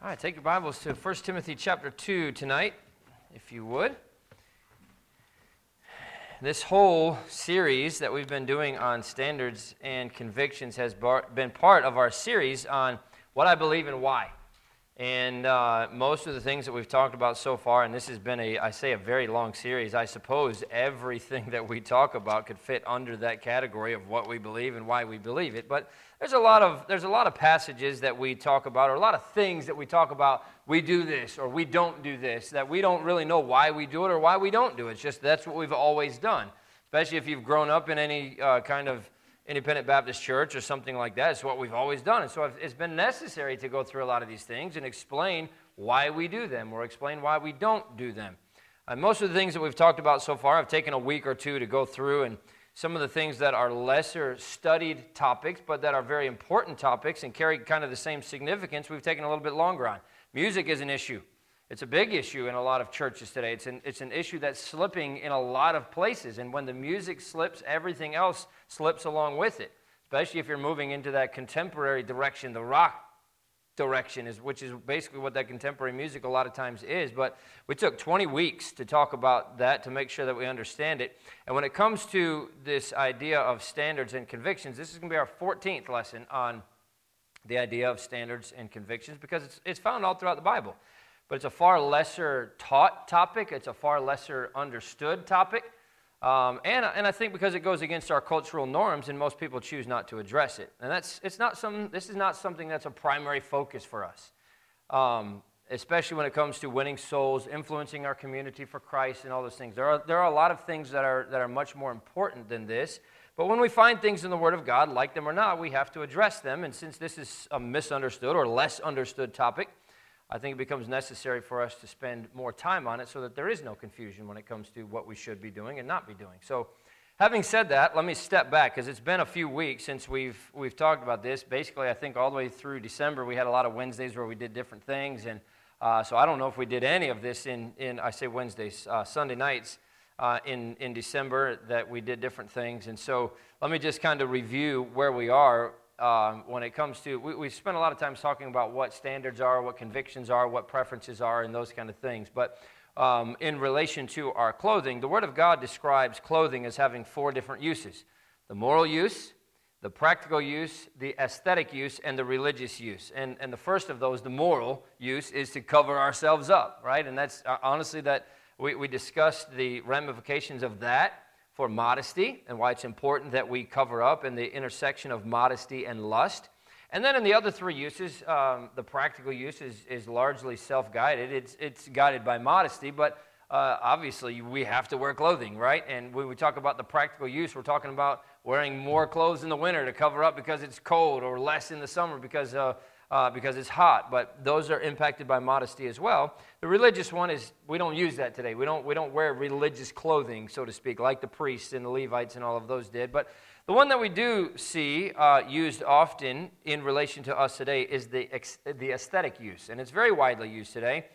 All right, take your Bibles to 1 Timothy chapter 2 tonight, if you would. This whole series that we've been doing on standards and convictions has bar- been part of our series on what I believe and why. And uh, most of the things that we've talked about so far, and this has been a, I say, a very long series. I suppose everything that we talk about could fit under that category of what we believe and why we believe it. But there's a lot of there's a lot of passages that we talk about or a lot of things that we talk about we do this or we don't do this that we don't really know why we do it or why we don't do it. It's just that's what we've always done. Especially if you've grown up in any uh, kind of independent baptist church or something like that it's what we've always done. And so it's been necessary to go through a lot of these things and explain why we do them or explain why we don't do them. And most of the things that we've talked about so far i've taken a week or two to go through and some of the things that are lesser studied topics, but that are very important topics and carry kind of the same significance, we've taken a little bit longer on. Music is an issue. It's a big issue in a lot of churches today. It's an, it's an issue that's slipping in a lot of places. And when the music slips, everything else slips along with it, especially if you're moving into that contemporary direction, the rock direction, is, which is basically what that contemporary music a lot of times is. But we took 20 weeks to talk about that to make sure that we understand it. And when it comes to this idea of standards and convictions, this is going to be our 14th lesson on the idea of standards and convictions because it's, it's found all throughout the Bible. But it's a far lesser taught topic, it's a far lesser understood topic. Um, and, and I think because it goes against our cultural norms, and most people choose not to address it. And that's, it's not some, this is not something that's a primary focus for us, um, especially when it comes to winning souls, influencing our community for Christ, and all those things. There are, there are a lot of things that are, that are much more important than this. But when we find things in the Word of God, like them or not, we have to address them. And since this is a misunderstood or less understood topic, I think it becomes necessary for us to spend more time on it so that there is no confusion when it comes to what we should be doing and not be doing. So, having said that, let me step back because it's been a few weeks since we've, we've talked about this. Basically, I think all the way through December, we had a lot of Wednesdays where we did different things. And uh, so, I don't know if we did any of this in, in I say Wednesdays, uh, Sunday nights. Uh, in, in December, that we did different things. And so, let me just kind of review where we are um, when it comes to, we, we spend a lot of time talking about what standards are, what convictions are, what preferences are, and those kind of things. But um, in relation to our clothing, the Word of God describes clothing as having four different uses the moral use, the practical use, the aesthetic use, and the religious use. And, and the first of those, the moral use, is to cover ourselves up, right? And that's uh, honestly that we, we discussed the ramifications of that for modesty and why it's important that we cover up in the intersection of modesty and lust. And then in the other three uses, um, the practical use is, is largely self guided. It's, it's guided by modesty, but uh, obviously we have to wear clothing, right? And when we talk about the practical use, we're talking about wearing more clothes in the winter to cover up because it's cold or less in the summer because uh, uh, because it's hot, but those are impacted by modesty as well. The religious one is we don't use that today. We don't, we don't wear religious clothing, so to speak, like the priests and the Levites and all of those did. But the one that we do see uh, used often in relation to us today is the, ex- the aesthetic use, and it's very widely used today.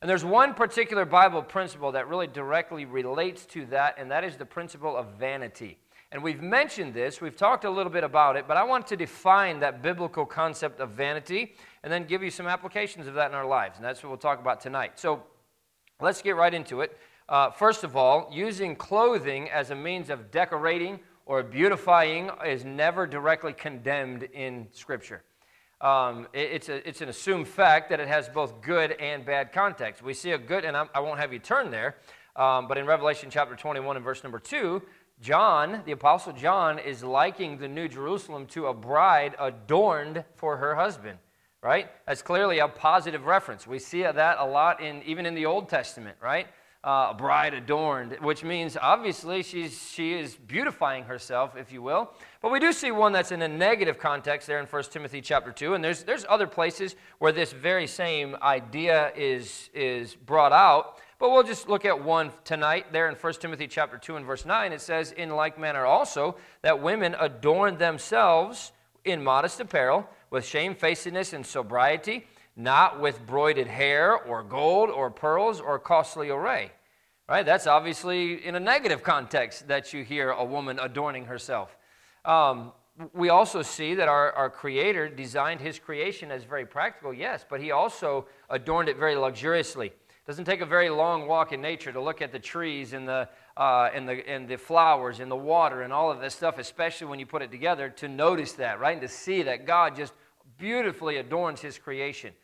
And there's one particular Bible principle that really directly relates to that, and that is the principle of vanity. And we've mentioned this, we've talked a little bit about it, but I want to define that biblical concept of vanity and then give you some applications of that in our lives. And that's what we'll talk about tonight. So let's get right into it. Uh, first of all, using clothing as a means of decorating or beautifying is never directly condemned in Scripture. Um, it, it's, a, it's an assumed fact that it has both good and bad context. We see a good, and I'm, I will not have you turn there, um, but in Revelation chapter 21 and verse number 2, John, the Apostle John, is liking the New Jerusalem to a bride adorned for her husband, right? That's clearly a positive reference. We see that a lot in even in the Old Testament, right? Uh, a bride adorned, which means obviously she's, she is beautifying herself, if you will. But we do see one that's in a negative context there in 1 Timothy chapter 2. And there's, there's other places where this very same idea is, is brought out. But we'll just look at one tonight there in 1 Timothy chapter 2 and verse 9. It says, In like manner also, that women adorn themselves in modest apparel, with shamefacedness and sobriety, not with broided hair or gold or pearls or costly array. Right? That's obviously in a negative context that you hear a woman adorning herself. Um, we also see that our, our Creator designed His creation as very practical, yes, but He also adorned it very luxuriously. Doesn't take a very long walk in nature to look at the trees and the, uh, and, the, and the flowers and the water and all of this stuff, especially when you put it together, to notice that, right? And to see that God just beautifully adorns His creation.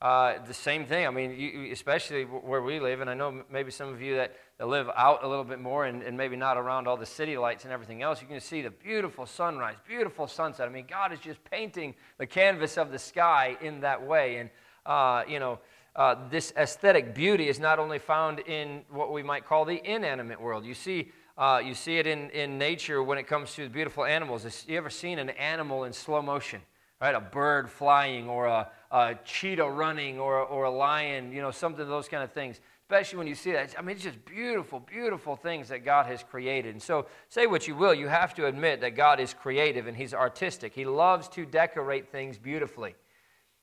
Uh, the same thing. I mean, you, especially where we live, and I know maybe some of you that, that live out a little bit more and, and, maybe not around all the city lights and everything else, you can see the beautiful sunrise, beautiful sunset. I mean, God is just painting the canvas of the sky in that way. And, uh, you know, uh, this aesthetic beauty is not only found in what we might call the inanimate world. You see, uh, you see it in, in nature when it comes to beautiful animals. Have You ever seen an animal in slow motion? right? A bird flying or a, a cheetah running or, or a lion, you know, something of those kind of things. Especially when you see that. I mean, it's just beautiful, beautiful things that God has created. And so, say what you will, you have to admit that God is creative and He's artistic. He loves to decorate things beautifully.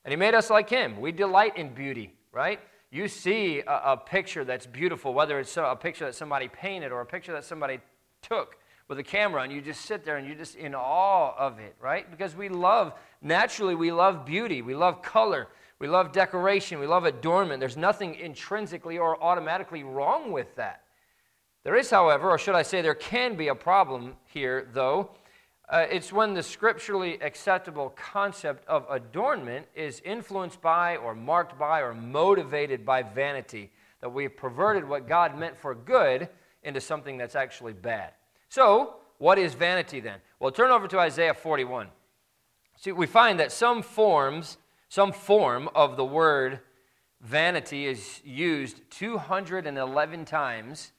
And He made us like Him. We delight in beauty, right? You see a, a picture that's beautiful, whether it's a picture that somebody painted or a picture that somebody took with a camera, and you just sit there and you're just in awe of it, right? Because we love Naturally, we love beauty, we love color, we love decoration, we love adornment. There's nothing intrinsically or automatically wrong with that. There is, however, or should I say, there can be a problem here, though. Uh, it's when the scripturally acceptable concept of adornment is influenced by, or marked by, or motivated by vanity, that we've perverted what God meant for good into something that's actually bad. So, what is vanity then? Well, turn over to Isaiah 41. See, we find that some forms, some form of the word vanity is used 211 times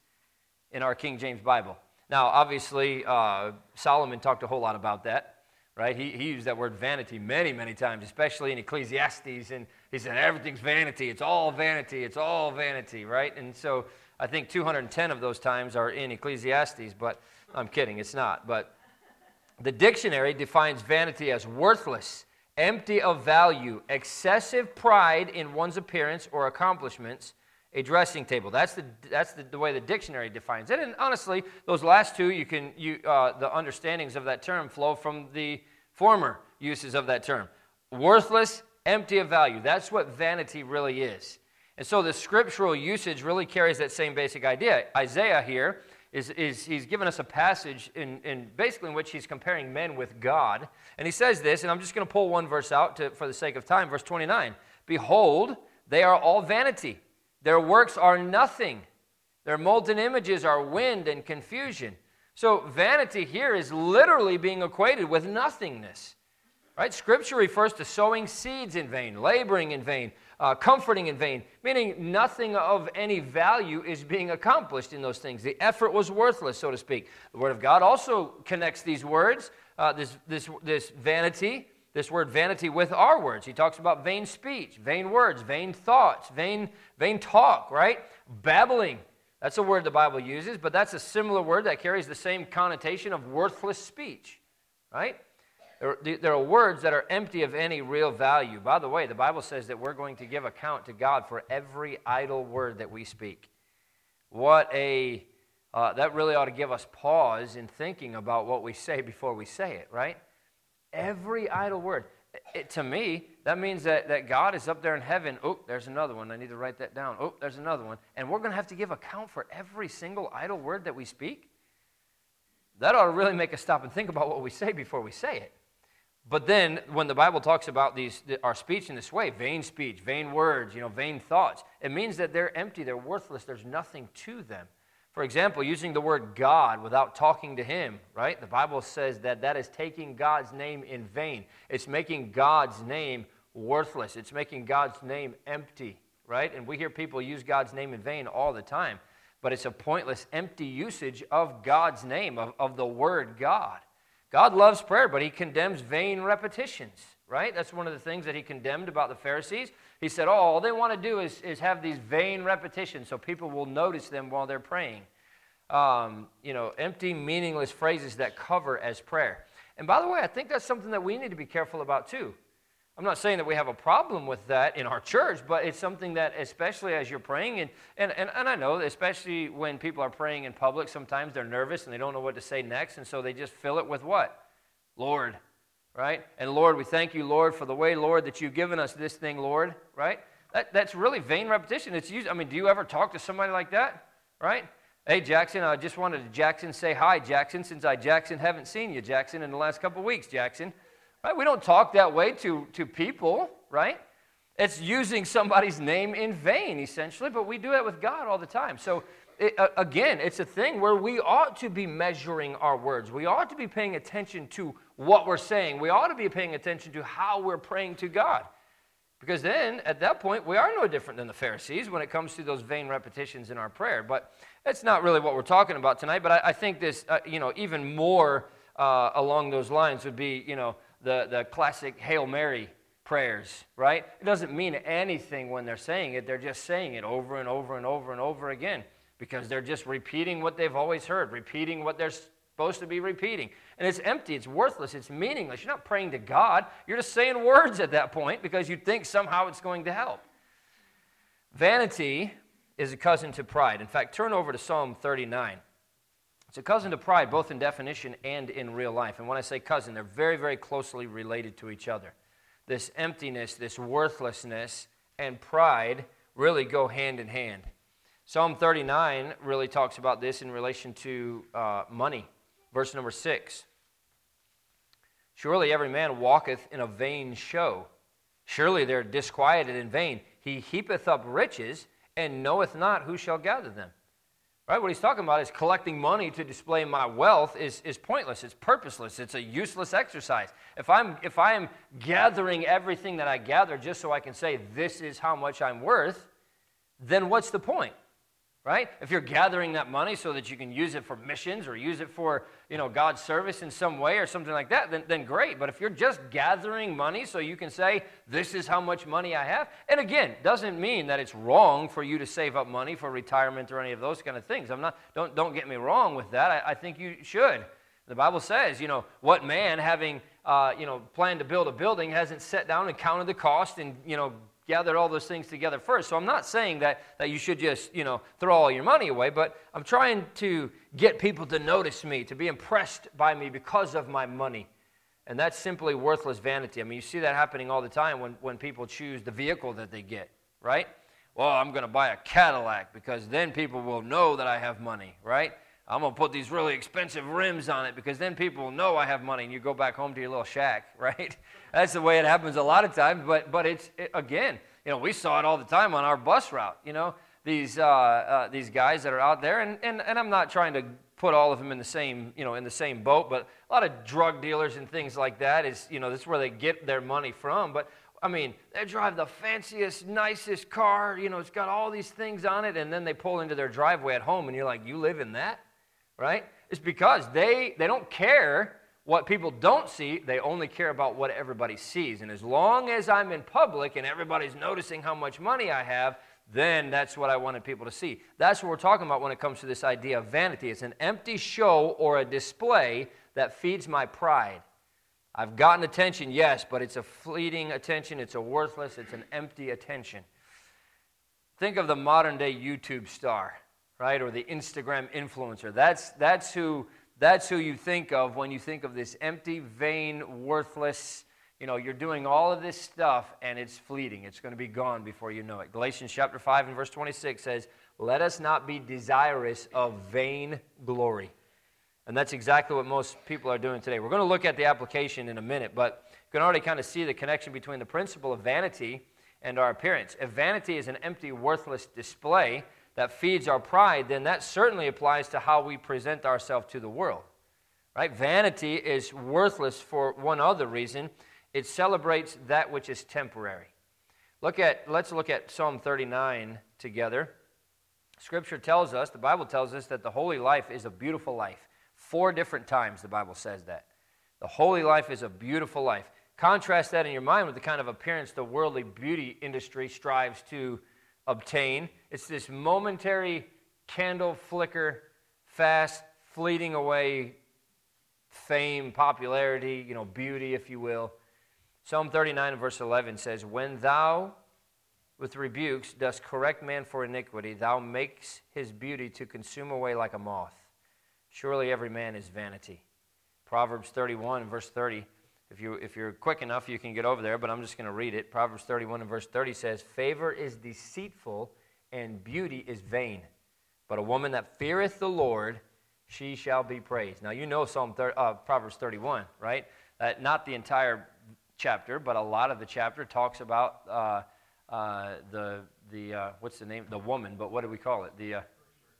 in our King James Bible. Now, obviously, uh, Solomon talked a whole lot about that, right? He, he used that word vanity many, many times, especially in Ecclesiastes. And he said, everything's vanity. It's all vanity. It's all vanity, right? And so I think 210 of those times are in Ecclesiastes, but I'm kidding. It's not. But the dictionary defines vanity as worthless, empty of value, excessive pride in one's appearance or accomplishments, a dressing table. That's the, that's the, the way the dictionary defines it. And honestly, those last two, you can, you, uh, the understandings of that term flow from the former uses of that term. Worthless, empty of value. That's what vanity really is. And so the scriptural usage really carries that same basic idea. Isaiah here is, is he's given us a passage in, in basically in which he's comparing men with God. And he says this, and I'm just going to pull one verse out to, for the sake of time, verse 29. Behold, they are all vanity. Their works are nothing. Their molten images are wind and confusion. So vanity here is literally being equated with nothingness. Right? Scripture refers to sowing seeds in vain, laboring in vain, uh, comforting in vain, meaning nothing of any value is being accomplished in those things. The effort was worthless, so to speak. The Word of God also connects these words, uh, this, this, this vanity, this word vanity, with our words. He talks about vain speech, vain words, vain thoughts, vain, vain talk, right? Babbling. That's a word the Bible uses, but that's a similar word that carries the same connotation of worthless speech, right? There, are words that are empty of any real value. By the way, the Bible says that we're going to give account to God for every idle word that we speak. What a, uh, that really ought to give us pause in thinking about what we say before we say it, right? Every idle word. It, to me, that means that, that God is up there in heaven. Oh, there's another one. I need to write that down. Oh, there's another one. And we're going to have to give account for every single idle word that we speak. That ought to really make us stop and think about what we say before we say it. But then, when the Bible talks about these, our speech in this way, vain speech, vain words, you know, vain thoughts, it means that they're empty, they're worthless, there's nothing to them. For example, using the word God without talking to Him, right? The Bible says that that is taking God's name in vain. It's making God's name worthless. It's making God's name empty, right? And we hear people use God's name in vain all the time, but it's a pointless, empty usage of God's name, of, of the word God. God loves prayer, but he condemns vain repetitions, right? That's one of the things that he condemned about the Pharisees. He said, Oh, all they want to do is, is have these vain repetitions so people will notice them while they're praying. Um, you know, empty, meaningless phrases that cover as prayer. And by the way, I think that's something that we need to be careful about too. I'm not saying that we have a problem with that in our church, but it's something that, especially as you're praying, and, and, and, and I know, especially when people are praying in public, sometimes they're nervous and they don't know what to say next, and so they just fill it with what? Lord, right? And Lord, we thank you, Lord, for the way, Lord, that you've given us this thing, Lord, right? That, that's really vain repetition. It's used, I mean, do you ever talk to somebody like that, right? Hey, Jackson, I just wanted to Jackson say hi, Jackson, since I, Jackson, haven't seen you, Jackson, in the last couple weeks, Jackson. Right? We don't talk that way to, to people, right? It's using somebody's name in vain, essentially, but we do it with God all the time. So, it, again, it's a thing where we ought to be measuring our words. We ought to be paying attention to what we're saying. We ought to be paying attention to how we're praying to God. Because then, at that point, we are no different than the Pharisees when it comes to those vain repetitions in our prayer. But that's not really what we're talking about tonight. But I, I think this, uh, you know, even more uh, along those lines would be, you know, the, the classic Hail Mary prayers, right? It doesn't mean anything when they're saying it. They're just saying it over and over and over and over again because they're just repeating what they've always heard, repeating what they're supposed to be repeating. And it's empty, it's worthless, it's meaningless. You're not praying to God, you're just saying words at that point because you think somehow it's going to help. Vanity is a cousin to pride. In fact, turn over to Psalm 39. It's a cousin to pride, both in definition and in real life. And when I say cousin, they're very, very closely related to each other. This emptiness, this worthlessness, and pride really go hand in hand. Psalm 39 really talks about this in relation to uh, money. Verse number 6 Surely every man walketh in a vain show. Surely they're disquieted in vain. He heapeth up riches and knoweth not who shall gather them. Right? What he's talking about is collecting money to display my wealth is, is pointless. It's purposeless. It's a useless exercise. If I'm, if I am gathering everything that I gather just so I can say this is how much I'm worth, then what's the point? Right? If you're gathering that money so that you can use it for missions or use it for, you know, God's service in some way or something like that, then, then great. But if you're just gathering money so you can say, this is how much money I have, and again, doesn't mean that it's wrong for you to save up money for retirement or any of those kind of things. I'm not, don't, don't get me wrong with that. I, I think you should. The Bible says, you know, what man having, uh, you know, planned to build a building hasn't sat down and counted the cost and, you know, gathered all those things together first. So I'm not saying that, that you should just, you know, throw all your money away, but I'm trying to get people to notice me, to be impressed by me because of my money. And that's simply worthless vanity. I mean, you see that happening all the time when, when people choose the vehicle that they get, right? Well, I'm going to buy a Cadillac because then people will know that I have money, right? I'm going to put these really expensive rims on it because then people will know I have money and you go back home to your little shack, right? That's the way it happens a lot of times, but, but it's, it, again, you know, we saw it all the time on our bus route, you know, these, uh, uh, these guys that are out there, and, and, and I'm not trying to put all of them in the same, you know, in the same boat, but a lot of drug dealers and things like that is, you know, that's where they get their money from, but I mean, they drive the fanciest, nicest car, you know, it's got all these things on it, and then they pull into their driveway at home, and you're like, you live in that? right? It's because they, they don't care what people don't see, they only care about what everybody sees. And as long as I'm in public and everybody's noticing how much money I have, then that's what I wanted people to see. That's what we're talking about when it comes to this idea of vanity. It's an empty show or a display that feeds my pride. I've gotten attention, yes, but it's a fleeting attention. It's a worthless, it's an empty attention. Think of the modern day YouTube star right? Or the Instagram influencer. That's, that's, who, that's who you think of when you think of this empty, vain, worthless, you know, you're doing all of this stuff and it's fleeting. It's going to be gone before you know it. Galatians chapter 5 and verse 26 says, Let us not be desirous of vain glory. And that's exactly what most people are doing today. We're going to look at the application in a minute, but you can already kind of see the connection between the principle of vanity and our appearance. If vanity is an empty, worthless display, that feeds our pride, then that certainly applies to how we present ourselves to the world. Right? Vanity is worthless for one other reason. It celebrates that which is temporary. Look at let's look at Psalm 39 together. Scripture tells us, the Bible tells us that the holy life is a beautiful life. Four different times the Bible says that. The holy life is a beautiful life. Contrast that in your mind with the kind of appearance the worldly beauty industry strives to obtain. It's this momentary candle flicker, fast, fleeting away fame, popularity, you know, beauty, if you will. Psalm 39 verse 11 says, When thou with rebukes dost correct man for iniquity, thou makes his beauty to consume away like a moth. Surely every man is vanity. Proverbs 31 verse 30. If, you, if you're quick enough, you can get over there, but I'm just going to read it. Proverbs 31 and verse 30 says, Favor is deceitful and beauty is vain. But a woman that feareth the Lord, she shall be praised. Now, you know Psalm 30, uh, Proverbs 31, right? Uh, not the entire chapter, but a lot of the chapter talks about uh, uh the, the uh, what's the name? The woman, but what do we call it? The, uh,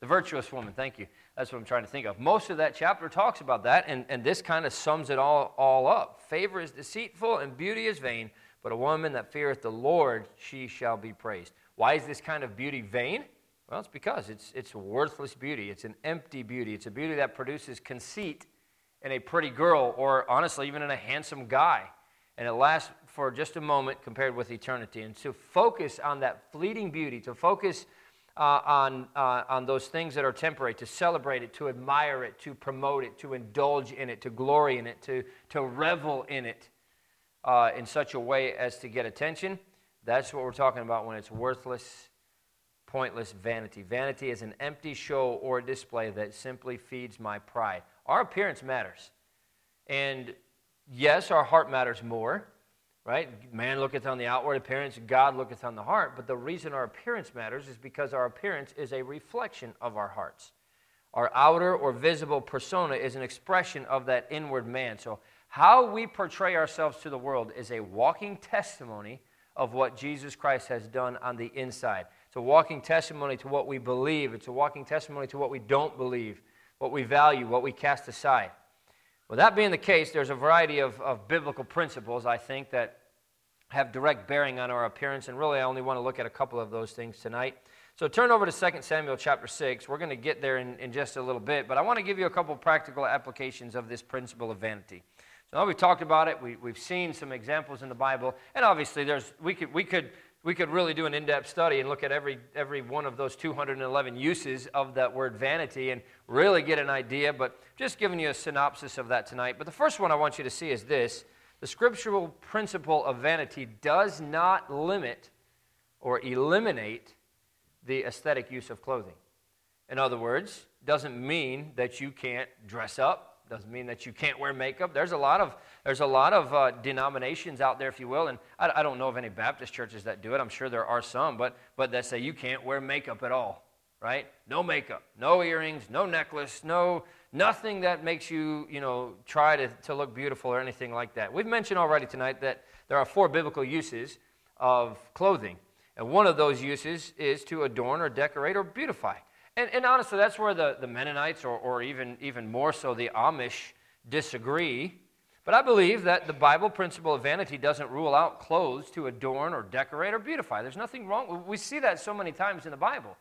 the virtuous woman, thank you. That's what I'm trying to think of. Most of that chapter talks about that, and, and this kind of sums it all, all up. Favor is deceitful and beauty is vain, but a woman that feareth the Lord, she shall be praised. Why is this kind of beauty vain? Well, it's because it's, it's worthless beauty. It's an empty beauty. It's a beauty that produces conceit in a pretty girl, or honestly, even in a handsome guy. And it lasts for just a moment compared with eternity. And to focus on that fleeting beauty, to focus uh, on, uh, on those things that are temporary, to celebrate it, to admire it, to promote it, to indulge in it, to glory in it, to, to revel in it uh, in such a way as to get attention. That's what we're talking about when it's worthless, pointless vanity. Vanity is an empty show or display that simply feeds my pride. Our appearance matters. And yes, our heart matters more right? Man looketh on the outward appearance, God looketh on the heart. But the reason our appearance matters is because our appearance is a reflection of our hearts. Our outer or visible persona is an expression of that inward man. So, how we portray ourselves to the world is a walking testimony of what Jesus Christ has done on the inside. It's a walking testimony to what we believe, it's a walking testimony to what we don't believe, what we value, what we cast aside. Well, that being the case, there's a variety of, of biblical principles, I think, that have direct bearing on our appearance. And really, I only want to look at a couple of those things tonight. So turn over to 2 Samuel chapter 6. We're going to get there in, in just a little bit, but I want to give you a couple practical applications of this principle of vanity. So now we've talked about it. We, we've seen some examples in the Bible, and obviously, there's we could we could we could really do an in-depth study and look at every every one of those 211 uses of that word vanity and really get an idea but just giving you a synopsis of that tonight. But the first one i want you to see is this. The scriptural principle of vanity does not limit or eliminate the aesthetic use of clothing. In other words doesn't mean that you can't dress up doesn't mean that you can't wear makeup. There's a lot of, there's a lot of uh, denominations out there, if you will, and I, I, don't know of any Baptist churches that do it. I'm sure there are some, but, but that say you can't wear makeup at all, right? No makeup, no earrings, no necklace, no nothing that makes you, you know, try to, to look beautiful or anything like that. We've mentioned already tonight that there are four biblical uses of clothing, and one of those uses is to adorn or decorate or beautify. And, and honestly, that's where the, the Mennonites, or, or even, even more so the Amish, disagree. But I believe that the Bible principle of vanity doesn't rule out clothes to adorn or decorate or beautify. There's nothing wrong. We see that so many times in the Bible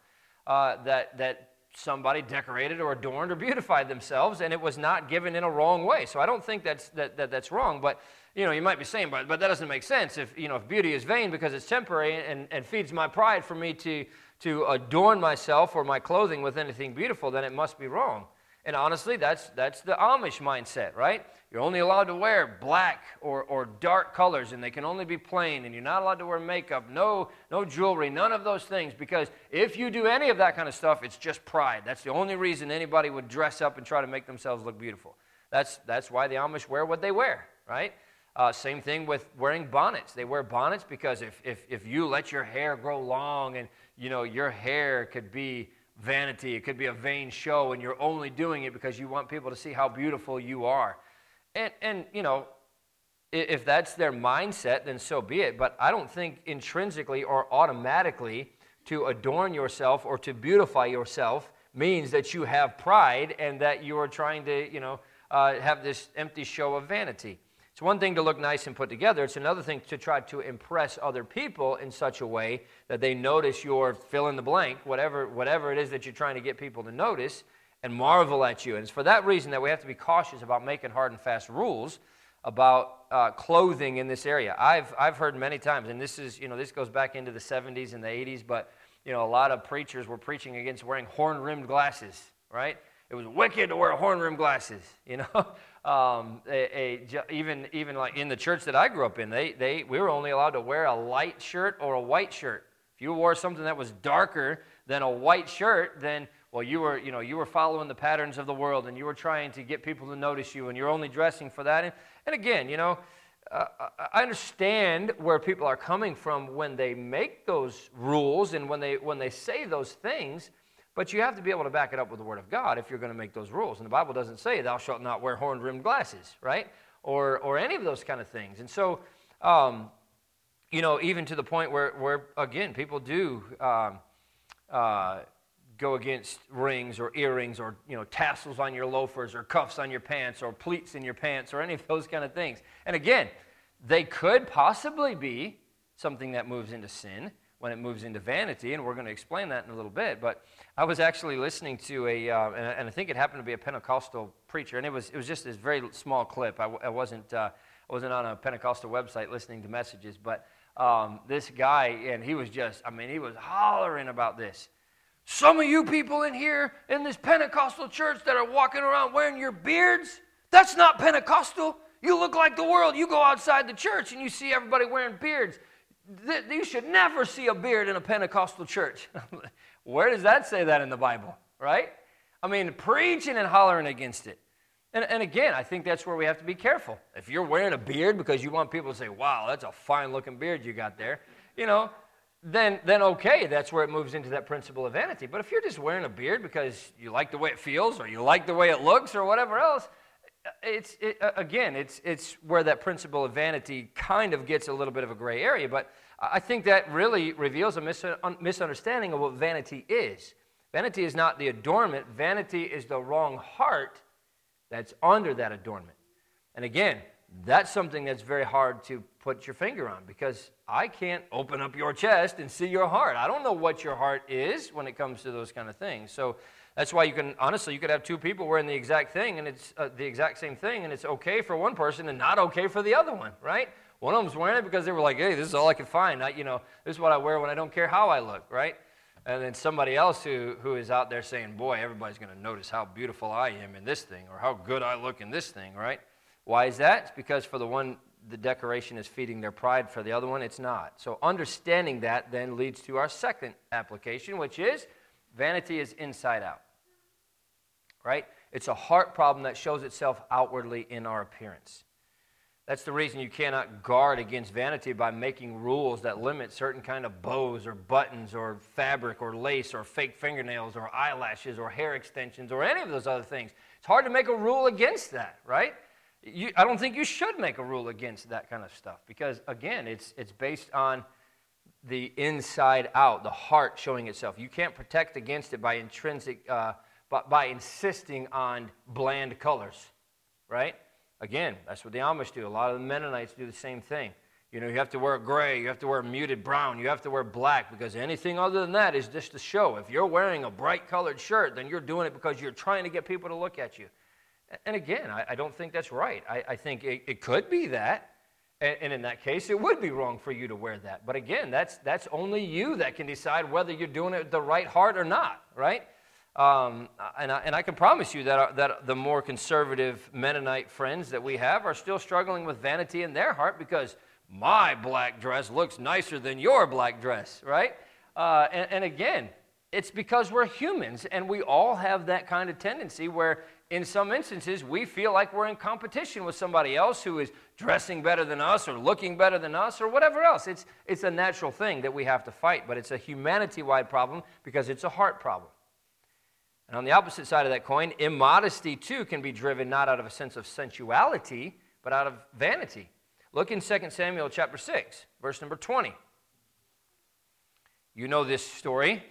uh, that, that somebody decorated or adorned or beautified themselves, and it was not given in a wrong way. So I don't think that's, that, that that's wrong. But you know, you might be saying, but, but that doesn't make sense. If you know, if beauty is vain because it's temporary and, and feeds my pride for me to to adorn myself or my clothing with anything beautiful, then it must be wrong. And honestly, that's, that's the Amish mindset, right? You're only allowed to wear black or, or dark colors, and they can only be plain, and you're not allowed to wear makeup, no, no jewelry, none of those things, because if you do any of that kind of stuff, it's just pride. That's the only reason anybody would dress up and try to make themselves look beautiful. That's, that's why the Amish wear what they wear, right? Uh, same thing with wearing bonnets. They wear bonnets because if, if, if you let your hair grow long and you know, your hair could be vanity, it could be a vain show, and you're only doing it because you want people to see how beautiful you are. And, and you know, if that's their mindset, then so be it. But I don't think intrinsically or automatically to adorn yourself or to beautify yourself means that you have pride and that you are trying to, you know, uh, have this empty show of vanity. It's one thing to look nice and put together, it's another thing to try to impress other people in such a way that they notice your fill in the blank, whatever, whatever it is that you're trying to get people to notice, and marvel at you. And it's for that reason that we have to be cautious about making hard and fast rules about uh, clothing in this area. I've, I've heard many times, and this is, you know, this goes back into the 70s and the 80s, but, you know, a lot of preachers were preaching against wearing horn-rimmed glasses, right? It was wicked to wear horn-rimmed glasses, you know? um, a, a, even, even like in the church that I grew up in, they, they, we were only allowed to wear a light shirt or a white shirt. If you wore something that was darker than a white shirt, then well, you were, you know, you were following the patterns of the world and you were trying to get people to notice you and you're only dressing for that. And, and again, you know, uh, I understand where people are coming from when they make those rules and when they, when they say those things, but you have to be able to back it up with the Word of God if you're going to make those rules. And the Bible doesn't say, thou shalt not wear horn rimmed glasses, right? Or, or any of those kind of things. And so, um, you know, even to the point where, where again, people do um, uh, go against rings or earrings or, you know, tassels on your loafers or cuffs on your pants or pleats in your pants or any of those kind of things. And again, they could possibly be something that moves into sin when it moves into vanity, and we're going to explain that in a little bit. But I was actually listening to a, uh, and, I think it happened to be a Pentecostal preacher, and it was, it was just this very small clip. I, I wasn't, uh, I wasn't on a Pentecostal website listening to messages, but um, this guy, and he was just, I mean, he was hollering about this. Some of you people in here in this Pentecostal church that are walking around wearing your beards, that's not Pentecostal. You look like the world. You go outside the church and you see everybody wearing beards. You should never see a beard in a Pentecostal church. Where does that say that in the Bible, right? I mean, preaching and hollering against it. And, and again, I think that's where we have to be careful. If you're wearing a beard because you want people to say, wow, that's a fine looking beard you got there, you know, then, then okay, that's where it moves into that principle of vanity. But if you're just wearing a beard because you like the way it feels or you like the way it looks or whatever else, it's, it, again, it's, it's where that principle of vanity kind of gets a little bit of a gray area. But I think that really reveals a mis- misunderstanding of what vanity is. Vanity is not the adornment, vanity is the wrong heart that's under that adornment. And again, that's something that's very hard to put your finger on because I can't open up your chest and see your heart. I don't know what your heart is when it comes to those kind of things. So that's why you can, honestly, you could have two people wearing the exact thing and it's uh, the exact same thing and it's okay for one person and not okay for the other one, right? One of them's wearing it because they were like, hey, this is all I can find. I, you know, this is what I wear when I don't care how I look, right? And then somebody else who, who is out there saying, boy, everybody's going to notice how beautiful I am in this thing or how good I look in this thing, right? Why is that? It's because for the one, the decoration is feeding their pride. For the other one, it's not. So understanding that then leads to our second application, which is vanity is inside out, right? It's a heart problem that shows itself outwardly in our appearance. That's the reason you cannot guard against vanity by making rules that limit certain kind of bows or buttons or fabric or lace or fake fingernails or eyelashes or hair extensions or any of those other things. It's hard to make a rule against that, right? You, I don't think you should make a rule against that kind of stuff because, again, it's, it's based on the inside out, the heart showing itself. You can't protect against it by intrinsic, uh, by, by insisting on bland colors, right? Again, that's what the Amish do. A lot of the Mennonites do the same thing. You know, you have to wear gray, you have to wear muted brown, you have to wear black because anything other than that is just a show. If you're wearing a bright colored shirt, then you're doing it because you're trying to get people to look at you. And again, I, I don't think that's right. I, I think it, it, could be that. And, and in that case, it would be wrong for you to wear that. But again, that's, that's only you that can decide whether you're doing it the right heart or not, right? Um, and, I, and I can promise you that, uh, that the more conservative Mennonite friends that we have are still struggling with vanity in their heart because my black dress looks nicer than your black dress, right? Uh, and, and again, it's because we're humans and we all have that kind of tendency where, in some instances, we feel like we're in competition with somebody else who is dressing better than us or looking better than us or whatever else. It's, it's a natural thing that we have to fight, but it's a humanity wide problem because it's a heart problem. And on the opposite side of that coin, immodesty too can be driven not out of a sense of sensuality, but out of vanity. Look in 2 Samuel chapter 6, verse number 20. You know this story.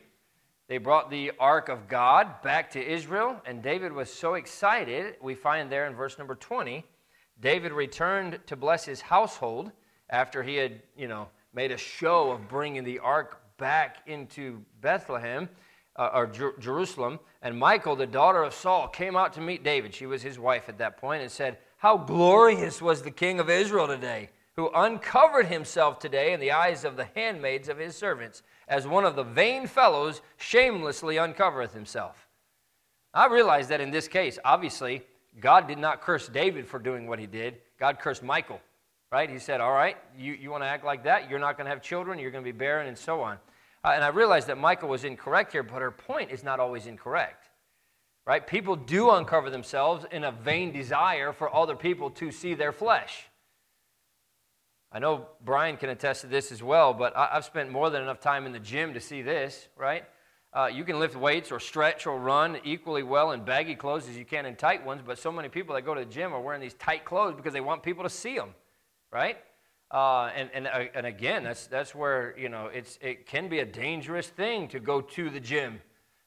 They brought the ark of God back to Israel, and David was so excited. We find there in verse number 20, David returned to bless his household after he had, you know, made a show of bringing the ark back into Bethlehem uh, or Jer- Jerusalem, and Michal, the daughter of Saul, came out to meet David. She was his wife at that point, and said, How glorious was the king of Israel today, who uncovered himself today in the eyes of the handmaids of his servants, as one of the vain fellows shamelessly uncovereth himself. I realize that in this case, obviously, God did not curse David for doing what he did. God cursed Michael, right? He said, All right, you, you want to act like that? You're not going to have children, you're going to be barren, and so on. Uh, and I realized that Michael was incorrect here, but her point is not always incorrect. Right? People do uncover themselves in a vain desire for other people to see their flesh. I know Brian can attest to this as well, but I, have spent more than enough time in the gym to see this, right? Uh, you can lift weights or stretch or run equally well in baggy clothes as you can in tight ones, but so many people that go to the gym are wearing these tight clothes because they want people to see them, right? Uh, and, and, uh, and again, that's, that's where, you know, it's, it can be a dangerous thing to go to the gym.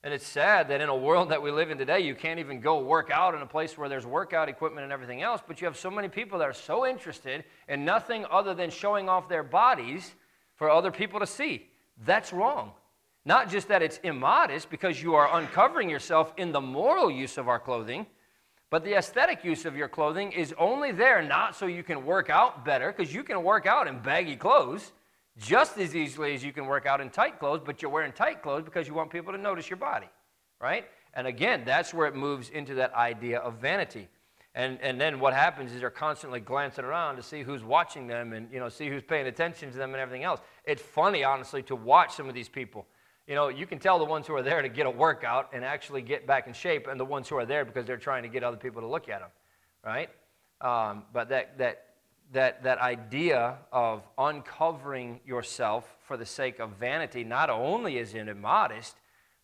And it's sad that in a world that we live in today, you can't even go work out in a place where there's workout equipment and everything else, but you have so many people that are so interested in nothing other than showing off their bodies for other people to see. That's wrong. Not just that it's immodest because you are uncovering yourself in the moral use of our clothing, but the aesthetic use of your clothing is only there not so you can work out better, because you can work out in baggy clothes just as easily as you can work out in tight clothes, but you're wearing tight clothes because you want people to notice your body, right? And again, that's where it moves into that idea of vanity. And, and then what happens is they're constantly glancing around to see who's watching them and you know see who's paying attention to them and everything else. It's funny, honestly, to watch some of these people you know, you can tell the ones who are there to get a workout and actually get back in shape, and the ones who are there because they're trying to get other people to look at them, right? Um, but that, that, that, that idea of uncovering yourself for the sake of vanity not only is it immodest,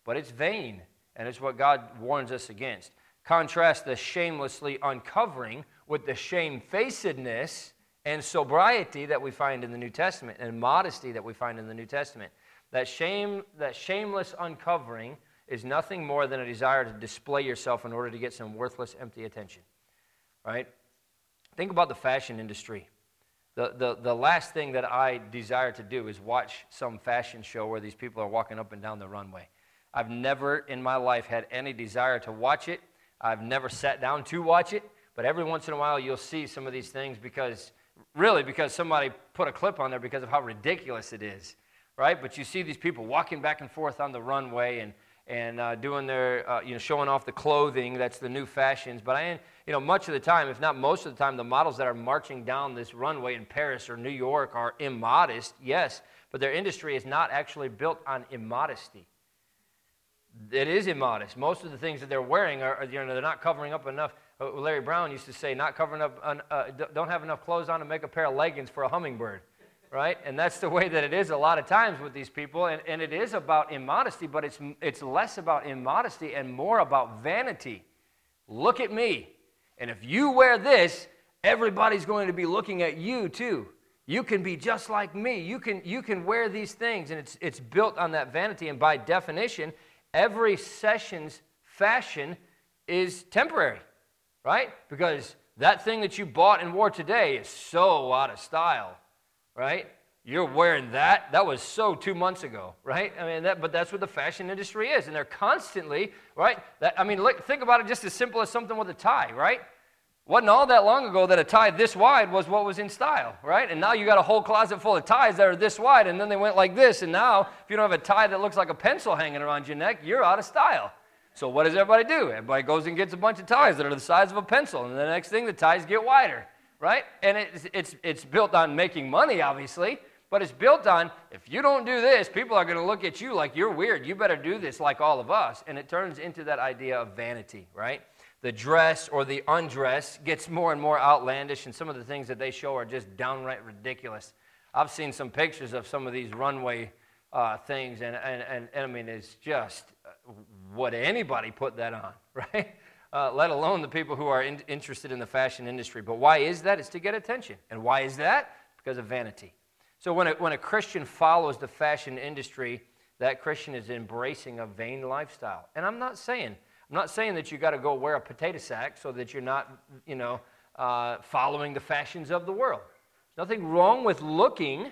but it's vain, and it's what God warns us against. Contrast the shamelessly uncovering with the shamefacedness and sobriety that we find in the New Testament and modesty that we find in the New Testament. That shame, that shameless uncovering is nothing more than a desire to display yourself in order to get some worthless, empty attention. Right? Think about the fashion industry. The, the, the last thing that I desire to do is watch some fashion show where these people are walking up and down the runway. I've never in my life had any desire to watch it. I've never sat down to watch it, but every once in a while you'll see some of these things because, really, because somebody put a clip on there because of how ridiculous it is right? But you see these people walking back and forth on the runway and, and uh, doing their, uh, you know, showing off the clothing. That's the new fashions. But I, you know, much of the time, if not most of the time, the models that are marching down this runway in Paris or New York are immodest, yes, but their industry is not actually built on immodesty. It is immodest. Most of the things that they're wearing are, you know, they're not covering up enough. Uh, Larry Brown used to say, not covering up, uh, don't have enough clothes on to make a pair of leggings for a hummingbird right? And that's the way that it is a lot of times with these people. And, and it is about immodesty, but it's, it's less about immodesty and more about vanity. Look at me. And if you wear this, everybody's going to be looking at you too. You can be just like me. You can, you can wear these things, and it's, it's built on that vanity. And by definition, every session's fashion is temporary, right? Because that thing that you bought and wore today is so out of style right? You're wearing that. That was so two months ago, right? I mean, that, but that's what the fashion industry is, and they're constantly, right? That, I mean, look, think about it just as simple as something with a tie, right? Wasn't all that long ago that a tie this wide was what was in style, right? And now you got a whole closet full of ties that are this wide, and then they went like this, and now if you don't have a tie that looks like a pencil hanging around your neck, you're out of style. So what does everybody do? Everybody goes and gets a bunch of ties that are the size of a pencil, and the next thing the ties get wider right? And it's, it's, it's built on making money, obviously, but it's built on if you don't do this, people are going to look at you like you're weird. You better do this like all of us. And it turns into that idea of vanity, right? The dress or the undress gets more and more outlandish, and some of the things that they show are just downright ridiculous. I've seen some pictures of some of these runway uh, things, and, and, and, and I mean, it's just, uh, would anybody put that on, right? uh, let alone the people who are in, interested in the fashion industry. But why is that? It's to get attention. And why is that? Because of vanity. So when a, when a Christian follows the fashion industry, that Christian is embracing a vain lifestyle. And I'm not saying, I'm not saying that you got to go wear a potato sack so that you're not, you know, uh, following the fashions of the world. There's nothing wrong with looking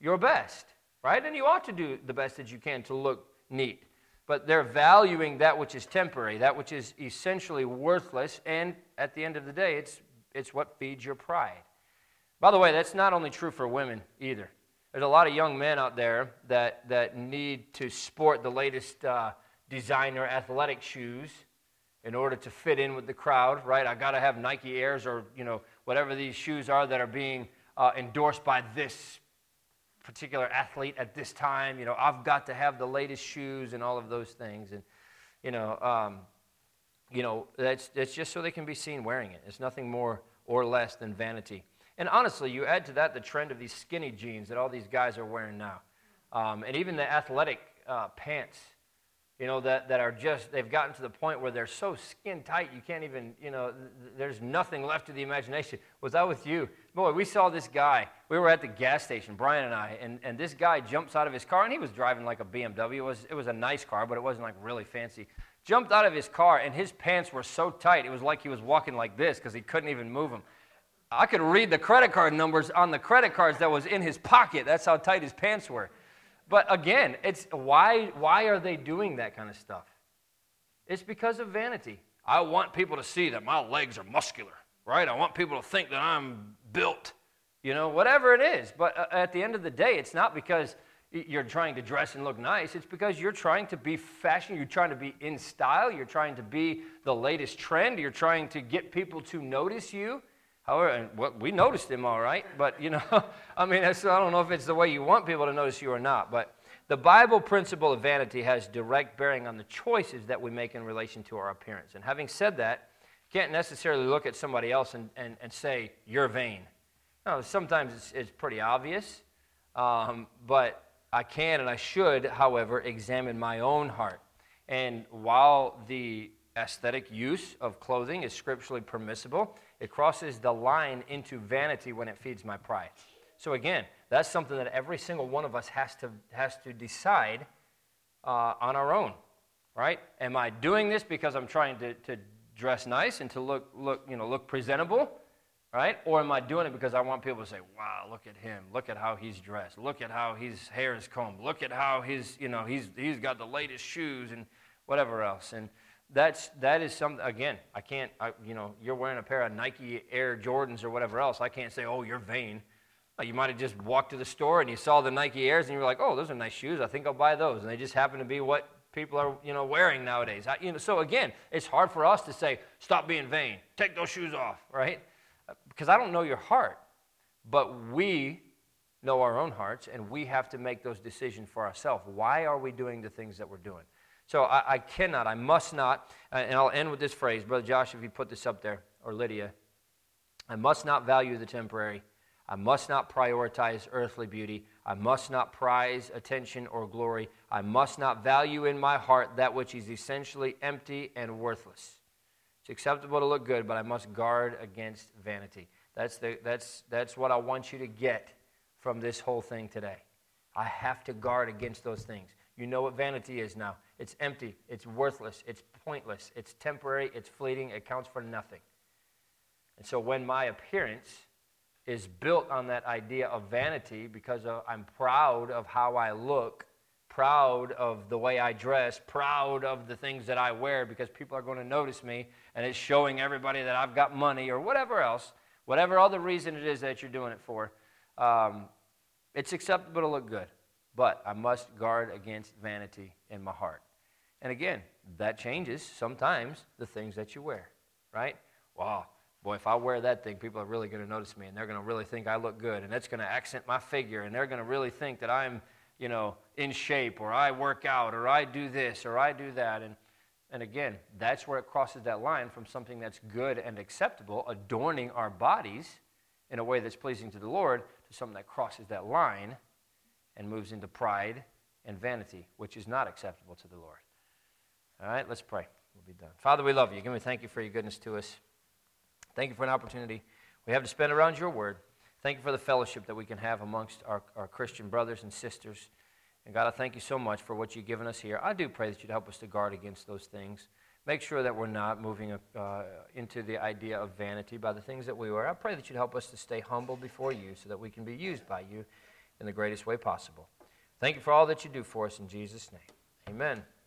your best, right? And you ought to do the best that you can to look neat but they're valuing that which is temporary, that which is essentially worthless, and at the end of the day, it's, it's what feeds your pride. By the way, that's not only true for women either. There's a lot of young men out there that, that need to sport the latest uh, designer athletic shoes in order to fit in with the crowd, right? I got to have Nike Airs or, you know, whatever these shoes are that are being uh, endorsed by this particular athlete at this time. You know, I've got to have the latest shoes and all of those things. And, you know, um, you know that's, that's just so they can be seen wearing it. It's nothing more or less than vanity. And honestly, you add to that the trend of these skinny jeans that all these guys are wearing now. Um, and even the athletic uh, pants you know, that, that are just, they've gotten to the point where they're so skin tight, you can't even, you know, th- there's nothing left to the imagination. Was I with you? Boy, we saw this guy. We were at the gas station, Brian and I, and, and this guy jumps out of his car, and he was driving like a BMW. It was, it was a nice car, but it wasn't like really fancy. Jumped out of his car, and his pants were so tight, it was like he was walking like this because he couldn't even move them. I could read the credit card numbers on the credit cards that was in his pocket. That's how tight his pants were. But again, it's why, why are they doing that kind of stuff? It's because of vanity. I want people to see that my legs are muscular, right? I want people to think that I'm built, you know, whatever it is. But uh, at the end of the day, it's not because you're trying to dress and look nice. It's because you're trying to be fashion. You're trying to be in style. You're trying to be the latest trend. You're trying to get people to notice you. However, well, we noticed him all right, but you know, I mean, I don't know if it's the way you want people to notice you or not. But the Bible principle of vanity has direct bearing on the choices that we make in relation to our appearance. And having said that, can't necessarily look at somebody else and, and, and say, you're vain. No, sometimes it's, it's pretty obvious, um, but I can and I should, however, examine my own heart. And while the aesthetic use of clothing is scripturally permissible, it crosses the line into vanity when it feeds my pride. So, again, that's something that every single one of us has to, has to decide uh, on our own, right? Am I doing this because I'm trying to, to dress nice and to look, look, you know, look presentable, right? Or am I doing it because I want people to say, wow, look at him. Look at how he's dressed. Look at how his hair is combed. Look at how his, you know, he's, he's got the latest shoes and whatever else. And that's that is something again i can't I, you know you're wearing a pair of nike air jordans or whatever else i can't say oh you're vain. Uh, you might have just walked to the store and you saw the nike airs and you were like oh those are nice shoes. I think i'll buy those. And they just happen to be what people are you know wearing nowadays. I, you know, so again it's hard for us to say stop being vain. Take those shoes off right? Uh, because i don't know your heart but we know our own hearts and we have to make those decisions for ourselves. Why are we doing the things that we're doing so I, I cannot, I must not, uh, and I'll end with this phrase. Brother Josh, if you put this up there, or Lydia, I must not value the temporary. I must not prioritize earthly beauty. I must not prize attention or glory. I must not value in my heart that which is essentially empty and worthless. It's acceptable to look good, but I must guard against vanity. That's, the, that's, that's what I want you to get from this whole thing today. I have to guard against those things. You know what vanity is now. It's empty, it's worthless, it's pointless, it's temporary, it's fleeting, it counts for nothing. And so when my appearance is built on that idea of vanity because of, I'm proud of how I look, proud of the way I dress, proud of the things that I wear because people are going to notice me and it's showing everybody that I've got money or whatever else, whatever other reason it is that you're doing it for, um, it's acceptable to look good. But I must guard against vanity in my heart. And again, that changes sometimes the things that you wear, right? Wow, boy, if I wear that thing, people are really going to notice me and they're going to really think I look good and that's going to accent my figure and they're going to really think that I'm, you know, in shape or I work out or I do this or I do that. And, and again, that's where it crosses that line from something that's good and acceptable, adorning our bodies in a way that's pleasing to the Lord, to something that crosses that line and moves into pride and vanity, which is not acceptable to the Lord. All right, let's pray. We'll be done. Father, we love you. Give me thank you for your goodness to us. Thank you for an opportunity we have to spend around your word. Thank you for the fellowship that we can have amongst our, our Christian brothers and sisters. And God, I thank you so much for what you've given us here. I do pray that you'd help us to guard against those things. Make sure that we're not moving uh, into the idea of vanity by the things that we wear. I pray that you'd help us to stay humble before you so that we can be used by you in the greatest way possible. Thank you for all that you do for us in Jesus' name. Amen.